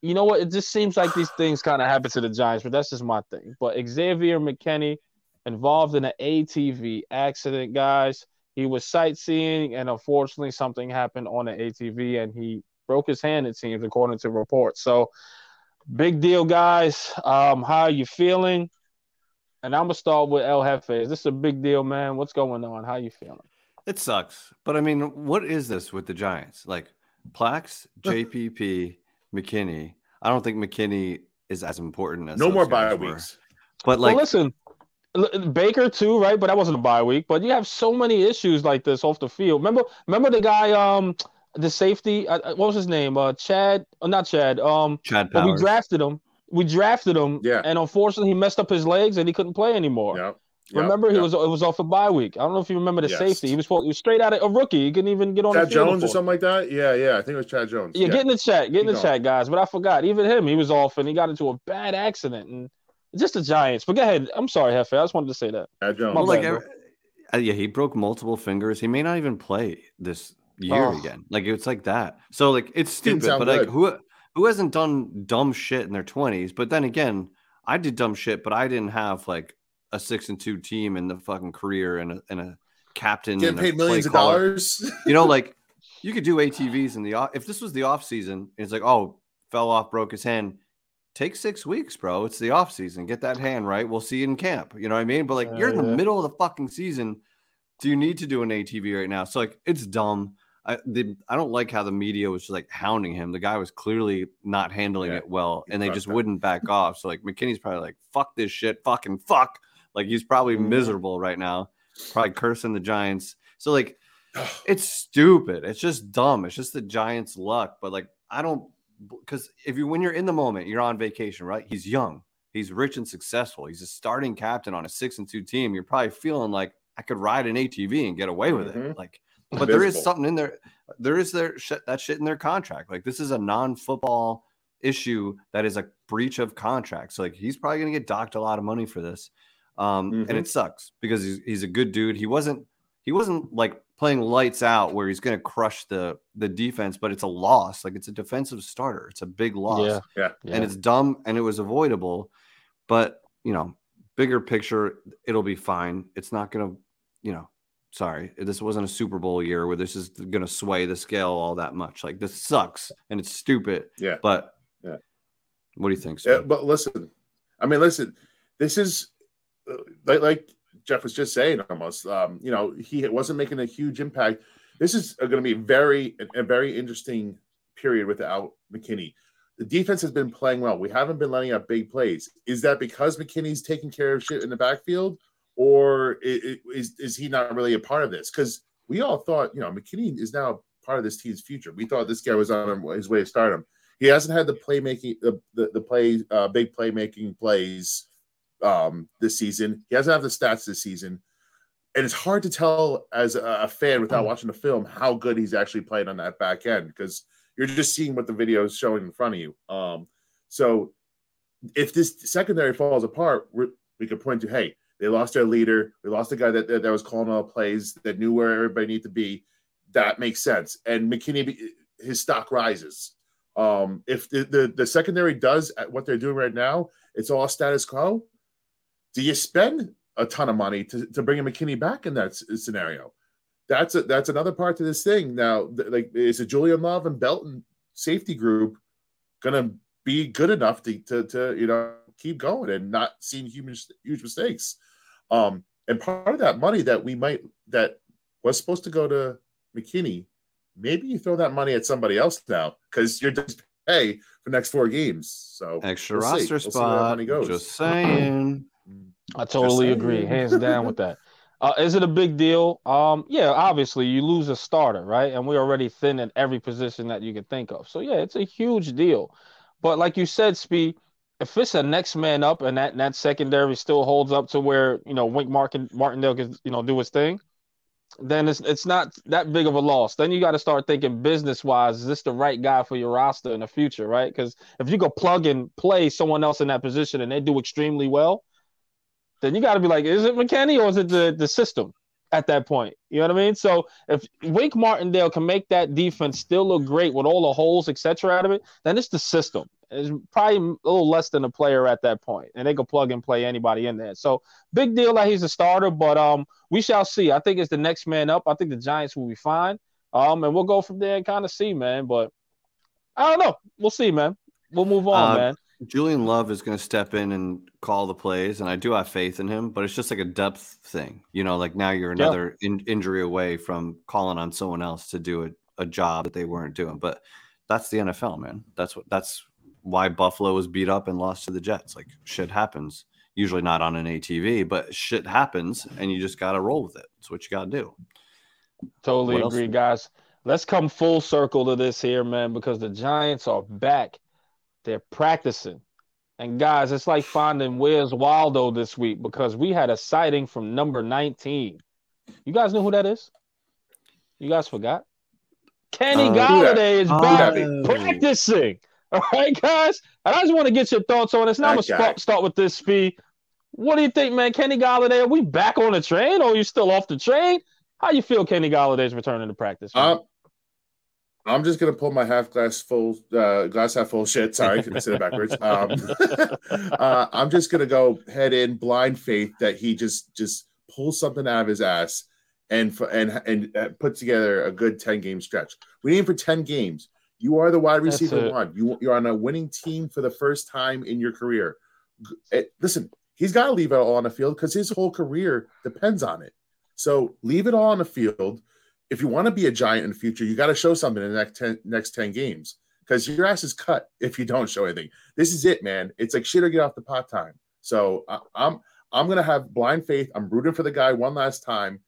you know what? It just seems like these things kind of happen to the Giants, but that's just my thing. But Xavier McKinney involved in an ATV accident, guys. He was sightseeing, and unfortunately, something happened on the ATV, and he broke his hand. It seems, according to reports. So, big deal, guys. Um, how are you feeling? And I'm gonna start with El Jefe. Is this a big deal, man? What's going on? How you feeling? It sucks, but I mean, what is this with the Giants? Like plaques, JPP. McKinney. I don't think McKinney is as important as no more bye weeks. But like, well, listen, Baker too, right? But that wasn't a bye week. But you have so many issues like this off the field. Remember, remember the guy, um, the safety. Uh, uh what was his name? Uh, Chad. Uh, not Chad. Um, Chad. Powers. we drafted him. We drafted him. Yeah. And unfortunately, he messed up his legs and he couldn't play anymore. Yep. Remember, yep, he was it was off a bye week. I don't know if you remember the yes. safety. He was, he was straight out of a rookie. He couldn't even get on. The bottom. Chad Jones before. or something like that. Yeah, yeah. I think it was Chad Jones. Yeah, yeah. get in the chat, get in the chat, guys. But I forgot. Even him, he was off, and he got into a bad accident, and just the Giants. But go ahead. I'm sorry, Hefe. I just wanted to say that. Chad Jones. Well, like, uh, yeah, he broke multiple fingers. He may not even play this year oh. again. Like it's like that. So like it's stupid. But good. like who who hasn't done dumb shit in their 20s? But then again, I did dumb shit, but I didn't have like a six and two team in the fucking career and a, and a captain getting paid millions of dollars. you know, like you could do ATVs in the if this was the off season, it's like oh fell off, broke his hand. Take six weeks, bro. It's the off season. Get that hand right. We'll see you in camp. You know what I mean? But like you're in the middle of the fucking season. Do you need to do an ATV right now? So like it's dumb. I the, I don't like how the media was just like hounding him. The guy was clearly not handling yeah, it well, and they just that. wouldn't back off. So like McKinney's probably like, "Fuck this shit, fucking fuck." Like he's probably miserable right now, probably cursing the Giants. So like it's stupid. It's just dumb. It's just the Giants' luck. But like I don't because if you when you're in the moment, you're on vacation, right? He's young, he's rich and successful. He's a starting captain on a six and two team. You're probably feeling like I could ride an ATV and get away with mm-hmm. it. Like, but there is something in there. There is there that shit in their contract. Like this is a non-football issue that is a breach of contract. So like he's probably gonna get docked a lot of money for this. Um, mm-hmm. and it sucks because he's he's a good dude. He wasn't he wasn't like playing lights out where he's gonna crush the the defense, but it's a loss. Like it's a defensive starter. It's a big loss. Yeah. yeah. And it's dumb and it was avoidable. But you know, bigger picture, it'll be fine. It's not gonna, you know, sorry, this wasn't a Super Bowl year where this is going to sway the scale all that much. Like this sucks and it's stupid. Yeah. But yeah. What do you think? Yeah, but listen, I mean, listen, this is uh, like, like Jeff was just saying almost, um, you know, he wasn't making a huge impact. This is going to be very, a very interesting period without McKinney. The defense has been playing well. We haven't been letting up big plays. Is that because McKinney's taking care of shit in the backfield? or is is he not really a part of this? Because we all thought, you know, McKinney is now part of this team's future. We thought this guy was on his way to stardom. He hasn't had the playmaking, the the, the play, uh, big playmaking plays um, this season. He doesn't have the stats this season, and it's hard to tell as a, a fan without watching the film how good he's actually played on that back end because you're just seeing what the video is showing in front of you. Um, so if this secondary falls apart, we could point to, hey, they lost their leader. They lost the guy that, that, that was calling all plays, that knew where everybody needed to be. That makes sense. And McKinney, his stock rises. Um, if the, the, the secondary does what they're doing right now, it's all status quo. Do you spend a ton of money to, to bring a McKinney back in that scenario? That's a, that's another part to this thing. Now, like, is a Julian Love and Belton safety group gonna be good enough to, to, to you know keep going and not seeing huge huge mistakes? Um, and part of that money that we might that was supposed to go to McKinney, maybe you throw that money at somebody else now because you're just pay for next four games. So extra we'll roster we'll spot. Just saying. I totally agree, hands down with that. Uh, is it a big deal? Um, yeah, obviously you lose a starter, right? And we're already thin at every position that you can think of. So yeah, it's a huge deal. But like you said, Speed, if it's a next man up and that that secondary still holds up to where you know Wink Martin, Martindale can you know do his thing, then it's it's not that big of a loss. Then you got to start thinking business wise. Is this the right guy for your roster in the future, right? Because if you go plug and play someone else in that position and they do extremely well, then you got to be like, is it McKinney or is it the the system? at that point. You know what I mean? So if Wink Martindale can make that defense still look great with all the holes, etc., out of it, then it's the system. It's probably a little less than a player at that point, and they can plug and play anybody in there. So big deal that he's a starter, but um, we shall see. I think it's the next man up. I think the Giants will be fine. Um, and we'll go from there and kind of see, man. But I don't know. We'll see, man. We'll move on, uh, man. Julian Love is going to step in and call the plays, and I do have faith in him. But it's just like a depth thing, you know. Like now you're another yeah. in- injury away from calling on someone else to do a, a job that they weren't doing. But that's the NFL, man. That's what that's why Buffalo was beat up and lost to the Jets. Like shit happens. Usually not on an ATV, but shit happens, and you just got to roll with it. That's what you got to do. Totally what agree, else? guys. Let's come full circle to this here, man, because the Giants are back they're practicing. And guys, it's like finding Where's Waldo this week because we had a sighting from number 19. You guys know who that is? You guys forgot? Kenny uh, Golladay is back uh, practicing. All right, guys. And I just want to get your thoughts on this. Now I'm gonna start, start with this speed. What do you think, man? Kenny Golladay, are we back on the train or are you still off the train? How you feel Kenny Golladay's returning to practice? Man? I'm just gonna pull my half glass full, uh, glass half full shit. Sorry, I said it backwards. Um, uh, I'm just gonna go head in blind faith that he just just pulls something out of his ass and and and uh, put together a good ten game stretch. We need him for ten games. You are the wide receiver one. You you're on a winning team for the first time in your career. It, listen, he's got to leave it all on the field because his whole career depends on it. So leave it all on the field if you want to be a giant in the future, you got to show something in the next 10, next 10 games because your ass is cut if you don't show anything. This is it, man. It's like shit or get off the pot time. So I, I'm I'm gonna have blind faith. I'm rooting for the guy one last time.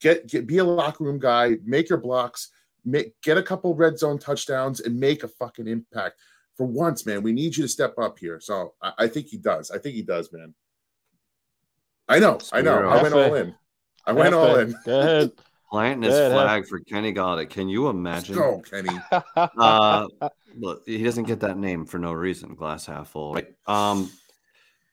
Get get be a locker room guy. Make your blocks. Make get a couple red zone touchdowns and make a fucking impact. For once, man, we need you to step up here. So I, I think he does. I think he does, man. I know. I know. I went all in. I went all in. Go ahead. Planting his yeah, flag for Kenny Golladay. Can you imagine? Let's go, Kenny. uh, look, he doesn't get that name for no reason. Glass half full, right? Um,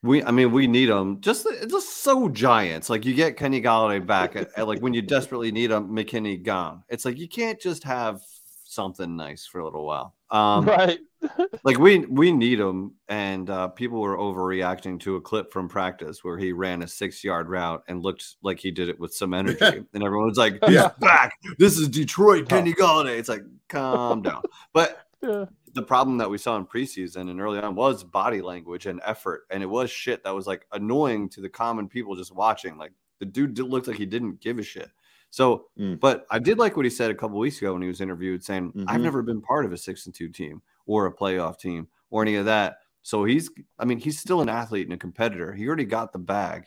we, I mean, we need him. Just, just so giants. Like you get Kenny Golladay back, at, at, like when you desperately need him, McKinney gone. It's like you can't just have something nice for a little while. Um, right. like we we need him, and uh, people were overreacting to a clip from practice where he ran a six yard route and looked like he did it with some energy, and everyone was like, "Yeah, back. This is Detroit, Kenny Golladay." It's like, calm down. But yeah. the problem that we saw in preseason and early on was body language and effort, and it was shit that was like annoying to the common people just watching. Like the dude looked like he didn't give a shit. So, mm. but I did like what he said a couple weeks ago when he was interviewed, saying, mm-hmm. "I've never been part of a six and two team or a playoff team or any of that." So he's, I mean, he's still an athlete and a competitor. He already got the bag.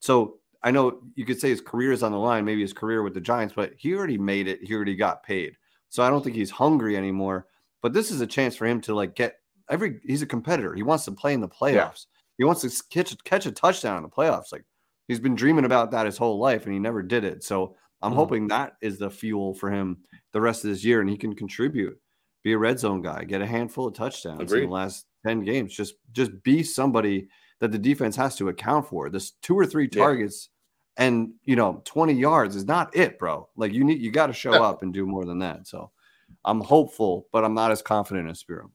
So I know you could say his career is on the line, maybe his career with the Giants, but he already made it. He already got paid. So I don't think he's hungry anymore. But this is a chance for him to like get every. He's a competitor. He wants to play in the playoffs. Yeah. He wants to catch catch a touchdown in the playoffs. Like he's been dreaming about that his whole life, and he never did it. So I'm mm-hmm. hoping that is the fuel for him the rest of this year, and he can contribute, be a red zone guy, get a handful of touchdowns Agreed. in the last ten games. Just just be somebody that the defense has to account for. This two or three targets yeah. and you know 20 yards is not it, bro. Like you need you got to show up and do more than that. So I'm hopeful, but I'm not as confident as Spiro.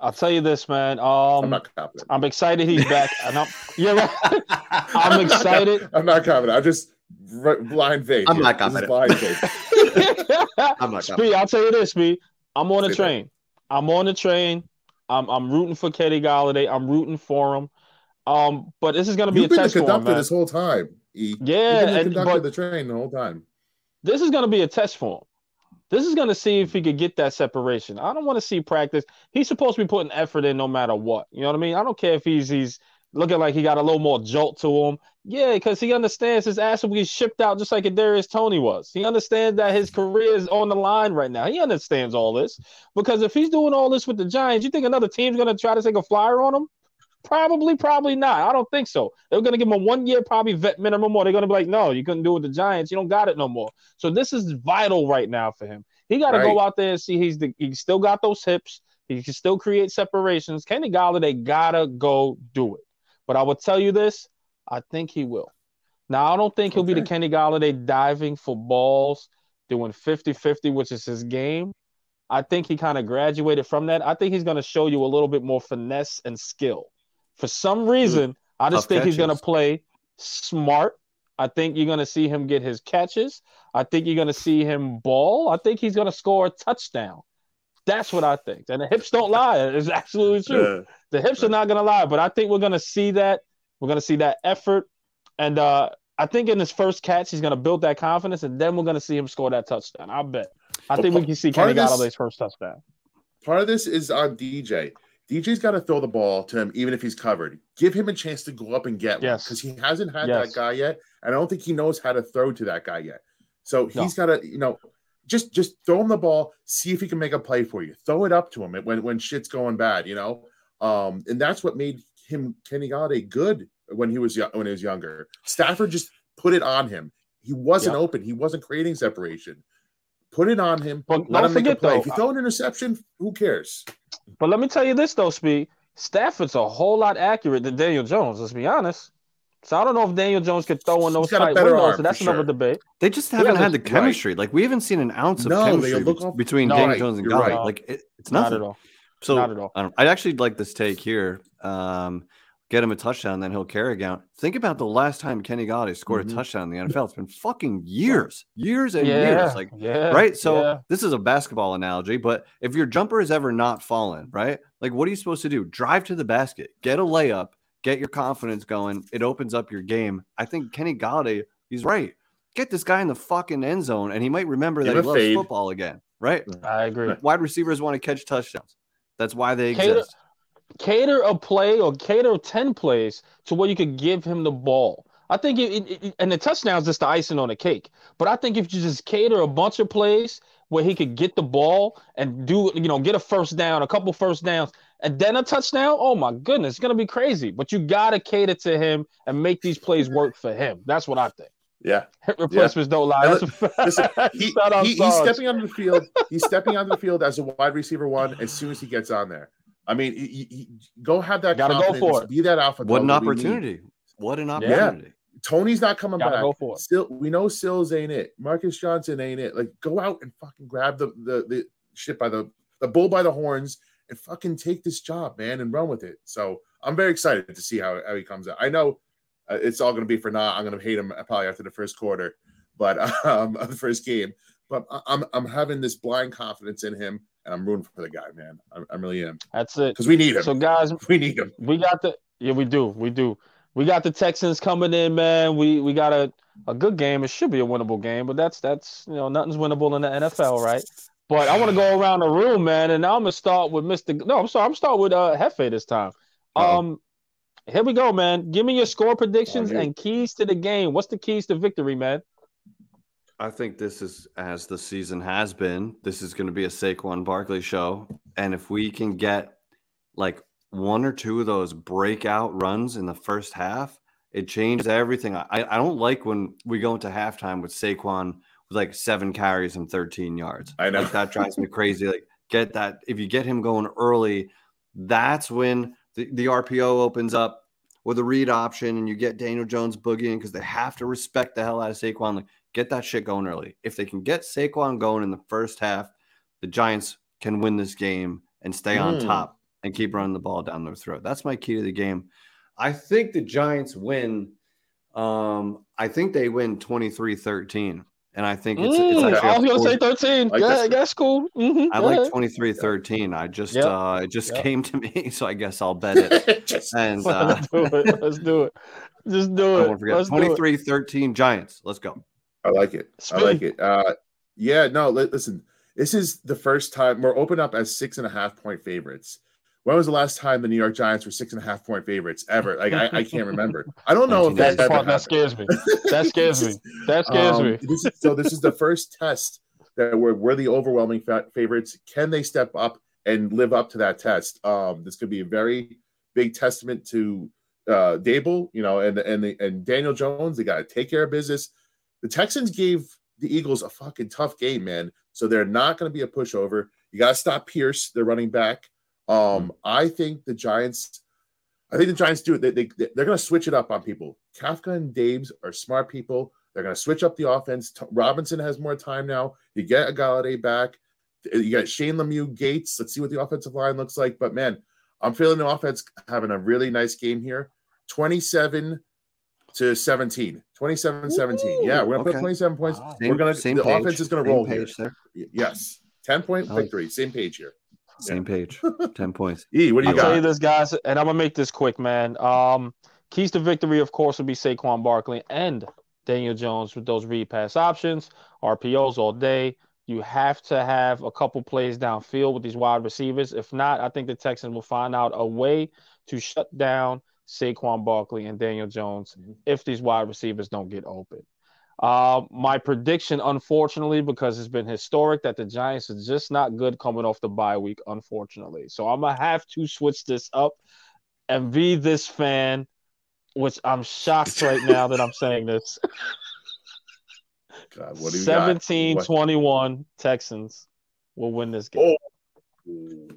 I'll tell you this, man. Um, I'm not confident. I'm excited he's back. And I'm, yeah, right. I'm excited. I'm not confident. I'm just blind faith. I'm not confident. Blind faith. I'm not confident. I'll tell you this, Speed. I'm on the train. I'm on the train. I'm I'm rooting for Kenny Golladay. I'm rooting for him. Um, but this is going to be You've a been test the conductor for him, this whole time. E. Yeah, You've been the conductor of the train the whole time. This is going to be a test for him. This is going to see if he could get that separation. I don't want to see practice. He's supposed to be putting effort in no matter what. You know what I mean? I don't care if he's he's looking like he got a little more jolt to him. Yeah, because he understands his ass will be shipped out just like Kadarius Toney was. He understands that his career is on the line right now. He understands all this because if he's doing all this with the Giants, you think another team's going to try to take a flyer on him? Probably, probably not. I don't think so. They're going to give him a one year, probably vet minimum, or they're going to be like, no, you couldn't do it with the Giants. You don't got it no more. So this is vital right now for him. He got to right. go out there and see he's the, he still got those hips. He can still create separations. Kenny Golladay gotta go do it. But I will tell you this: I think he will. Now I don't think he'll okay. be the Kenny Golladay diving for balls, doing 50-50, which is his game. I think he kind of graduated from that. I think he's going to show you a little bit more finesse and skill. For some reason, I just Tough think catches. he's going to play smart. I think you're going to see him get his catches. I think you're going to see him ball. I think he's going to score a touchdown. That's what I think. And the hips don't lie. It's absolutely true. Yeah. The hips are not going to lie, but I think we're going to see that. We're going to see that effort. And uh, I think in his first catch, he's going to build that confidence, and then we're going to see him score that touchdown. I bet. I think we can see Kenny Golladay's first touchdown. Part of this is on DJ. DJ's got to throw the ball to him, even if he's covered. Give him a chance to go up and get yes. one because he hasn't had yes. that guy yet, and I don't think he knows how to throw to that guy yet. So he's no. got to, you know, just just throw him the ball, see if he can make a play for you. Throw it up to him when when shit's going bad, you know. Um, and that's what made him Kenny Golladay good when he was when he was younger. Stafford just put it on him. He wasn't yeah. open. He wasn't creating separation. Put it on him. But let him make a play. Though, if you throw an interception, who cares? But let me tell you this though, Speed. Stafford's a whole lot accurate than Daniel Jones. Let's be honest. So I don't know if Daniel Jones could throw in those tight windows. So that's another debate. They just haven't had the chemistry. Right. Like we haven't seen an ounce of no, chemistry look, between no, Daniel right. Jones and Golladay. Right. Like it, it's nothing. Not at all. So not at all. I would actually like this take here. Um, get him a touchdown, then he'll carry again. Think about the last time Kenny Golladay scored mm-hmm. a touchdown in the NFL. It's been fucking years, years and yeah, years. Like, yeah, right? So yeah. this is a basketball analogy, but if your jumper is ever not fallen, right? Like, what are you supposed to do? Drive to the basket, get a layup, get your confidence going. It opens up your game. I think Kenny Golladay, he's right. Get this guy in the fucking end zone, and he might remember Give that he loves fade. football again. Right? I agree. Wide receivers want to catch touchdowns. That's why they cater, exist. Cater a play or cater 10 plays to where you could give him the ball. I think it, it, it, and the touchdown's just the icing on the cake. But I think if you just cater a bunch of plays where he could get the ball and do, you know, get a first down, a couple first downs, and then a touchdown. Oh my goodness, it's gonna be crazy. But you gotta cater to him and make these plays work for him. That's what I think. Yeah. Hip replacements yeah. don't lie. That's Listen, he, he, he's stepping onto the field. He's stepping onto the field as a wide receiver one as soon as he gets on there. I mean, he, he, go have that. Gotta go for it. Be that alpha. What an opportunity! What an opportunity! Yeah. Toney's not coming Gotta back. Go for it. Still, we know Sills ain't it. Marcus Johnson ain't it. Like, go out and fucking grab the the, the shit by the the bull by the horns and fucking take this job, man, and run with it. So I'm very excited to see how, how he comes out. I know uh, it's all going to be for now. I'm going to hate him probably after the first quarter, but um, the first game. But I'm I'm having this blind confidence in him, and I'm rooting for the guy, man. I, I really am. That's it. Because we need him. So guys, we need him. We got the yeah, we do, we do. We got the Texans coming in, man. We we got a, a good game. It should be a winnable game, but that's that's you know nothing's winnable in the NFL, right? But I want to go around the room, man, and I'm gonna start with Mr. No, I'm sorry, I'm start with uh Hefe this time. Um, here we go, man. Give me your score predictions and keys to the game. What's the keys to victory, man? I think this is as the season has been. This is going to be a Saquon Barkley show, and if we can get like one or two of those breakout runs in the first half, it changes everything. I, I don't like when we go into halftime with Saquon with like seven carries and 13 yards. I know like, that drives me crazy. Like get that if you get him going early, that's when the, the RPO opens up with a read option and you get Daniel Jones boogieing because they have to respect the hell out of Saquon. Like, get that shit going early. If they can get Saquon going in the first half, the Giants can win this game and stay mm. on top and keep running the ball down their throat. That's my key to the game. I think the Giants win. Um, I think they win 23 13 and I think it's, mm, it's I was gonna say 13. Like yeah, that's cool. Mm-hmm. I like 23 13. I just yep. uh it just yep. came to me, so I guess I'll bet it. and uh, let's do it. Let's do it. Just do it. Let's 23 13 Giants. Let's go. I like it. I like it. Uh yeah, no, listen. This is the first time we're open up as six and a half point favorites. When was the last time the New York Giants were six and a half point favorites ever? Like I, I can't remember. I don't know if that that, that scares me. That scares me. That scares um, me. This is, so this is the first test that we're, we're the overwhelming favorites. Can they step up and live up to that test? Um, this could be a very big testament to uh, Daboll, you know, and and the, and Daniel Jones. They got to take care of business. The Texans gave the Eagles a fucking tough game, man. So they're not going to be a pushover. You got to stop Pierce, their running back. Um, hmm. I think the Giants, I think the Giants do it. They, they, they're going to switch it up on people. Kafka and Daves are smart people. They're going to switch up the offense. Robinson has more time now. You get a Golladay back. You got Shane Lemieux, Gates. Let's see what the offensive line looks like. But man, I'm feeling the offense having a really nice game here. 27 to 17. 27 17. Yeah, we're going to okay. put 27 points. Wow. Same, we're going to, the page. offense is going to roll here. There. Yes. 10 point victory. Same page here. Same yeah. page. 10 points. E, what do you I'll got? tell you this, guys, and I'm going to make this quick, man. Um, keys to victory, of course, would be Saquon Barkley and Daniel Jones with those read pass options, RPOs all day. You have to have a couple plays downfield with these wide receivers. If not, I think the Texans will find out a way to shut down Saquon Barkley and Daniel Jones mm-hmm. if these wide receivers don't get open. Uh, my prediction, unfortunately, because it's been historic that the Giants are just not good coming off the bye week, unfortunately. So I'm gonna have to switch this up and be this fan, which I'm shocked right now that I'm saying this. God, what do you 17 21 Texans will win this game. Oh.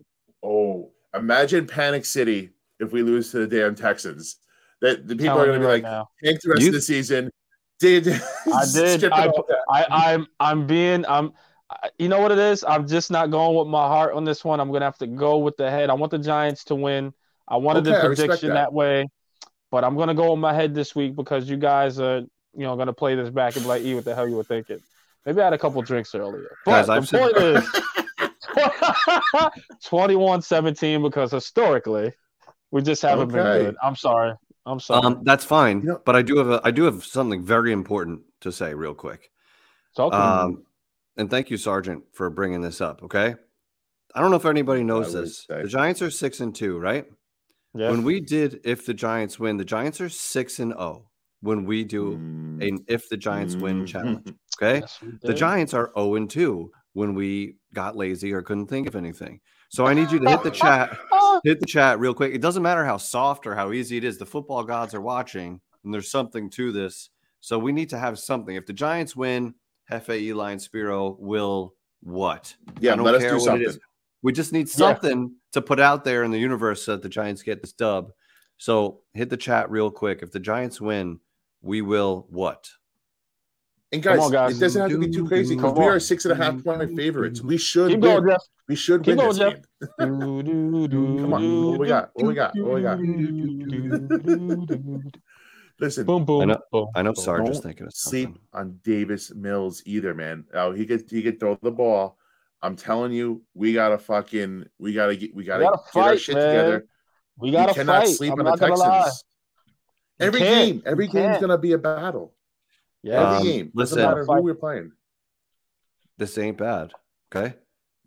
oh, imagine Panic City if we lose to the damn Texans. That the people are going to be right like, take the rest you, of the season did I did I, I I'm I'm being I'm you know what it is? I'm just not going with my heart on this one. I'm gonna have to go with the head. I want the Giants to win. I wanted okay, the prediction that. that. way, but I'm gonna go with my head this week because you guys are you know gonna play this back and be like, "E, what the hell you were thinking?" Maybe I had a couple drinks earlier. But guys, the point is 21-17 because historically we just haven't okay. been good. I'm sorry. I'm sorry. Um, that's fine, but I do have a, I do have something very important to say real quick. Talk um, and thank you, Sergeant, for bringing this up. Okay, I don't know if anybody knows this. Say. The Giants are six and two, right? Yeah. When we did, if the Giants win, the Giants are six and zero. Oh when we do mm. an if the Giants mm. win challenge. Okay, yes, the Giants are zero oh and two when we got lazy or couldn't think of anything. So I need you to hit the chat oh. hit the chat real quick. It doesn't matter how soft or how easy it is. The football gods are watching, and there's something to this So we need to have something. If the Giants win, Hefe, Eli, and Spiro will what? Yeah, let us do something. We just need something yeah. to put out there in the universe so that the Giants get this dub. So hit the chat real quick. If the Giants win, we will what? And guys, on, guys. it doesn't have to be too crazy because we are six and a half mm-hmm. point favorites. We should Keep win. Going, we should Keep win going, this game. Come on, what we got? What we got? What we got? Listen, boom, boom. I know. Boom, I know. Sarge is thinking of something. sleep on Davis Mills either, man. Oh, he could he could throw the ball. I'm telling you, we gotta fucking we gotta get we gotta, we gotta get fight, our shit man. together. We gotta we cannot fight. sleep I'm on the Texans. Every game, every game's gonna be a battle. Yeah, every um, game. Doesn't listen, matter who we're playing. This ain't bad. Okay.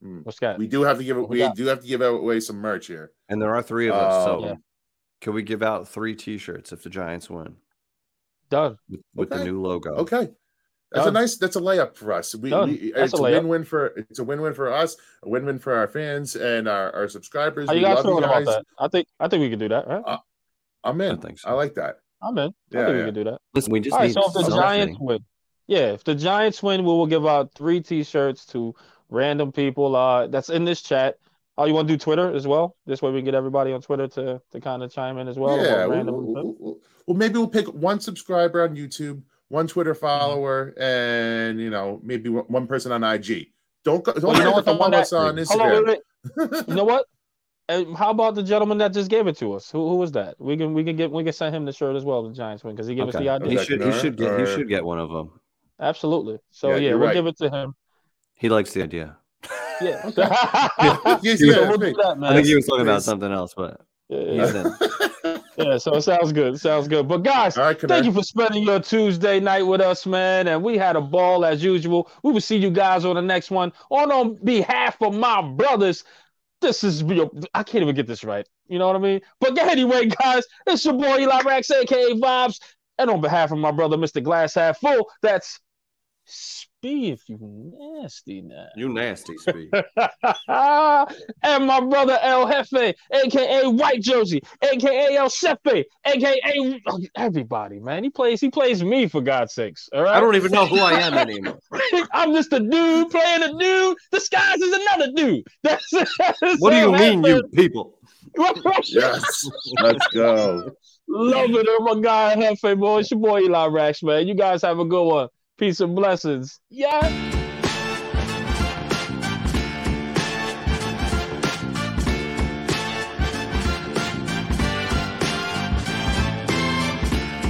Mm. What's that? We do have to give it. We do have to give away some merch here, and there are three of us. so, yeah. can we give out three T-shirts if the Giants win? Done with, with okay. the new logo. Okay, that's Done. a nice. That's a layup for us. We, we it's a, a win-win for it's a win-win for us, a win-win for our fans and our, our subscribers. How you guys feeling about that? I think I think we can do that. Right? Uh, I'm in. I think so. I like that. I'm in. Yeah, I think yeah. we can do that. Listen, we just All right, so if the Giants win, yeah, if the Giants win, we will give out three T-shirts to random people. Uh, that's in this chat. Oh, you want to do Twitter as well? This way we can get everybody on Twitter to to kind of chime in as well. Yeah, we'll, we'll, we'll, well, maybe we'll pick one subscriber on YouTube, one Twitter follower, and you know maybe one person on IG. Don't go, don't well, you know what follow us on Instagram. On, wait, wait. you know what? how about the gentleman that just gave it to us? Who, who was that? We can we can get we can send him the shirt as well. The Giants win because he gave okay. us the idea. He should he should get he should get one of them. Absolutely. So yeah, yeah we'll right. give it to him. He likes the idea. Yeah. yeah, yeah we'll that, I think he was talking about something else, but yeah, yeah. so it sounds good. It sounds good. But guys, right, thank you for spending your Tuesday night with us, man. And we had a ball as usual. We will see you guys on the next one. On on behalf of my brothers this is real. I can't even get this right. You know what I mean? But anyway, guys, it's your boy Eli Rax, aka Vibes. And on behalf of my brother, Mr. Glass Half Full, that's Spee if you nasty now. You nasty, Spee. and my brother El Jefe, aka White Josie, aka El Sefe, aka everybody, man. He plays he plays me for God's sakes. All right. I don't even know who I am anymore. I'm just a dude playing a dude disguised as another dude. That's, that's what do you mean, you people? yes, let's go. Love it, oh my guy Hefe boy. It's your boy Eli Rax, man. You guys have a good one. Peace and blessings. Yeah.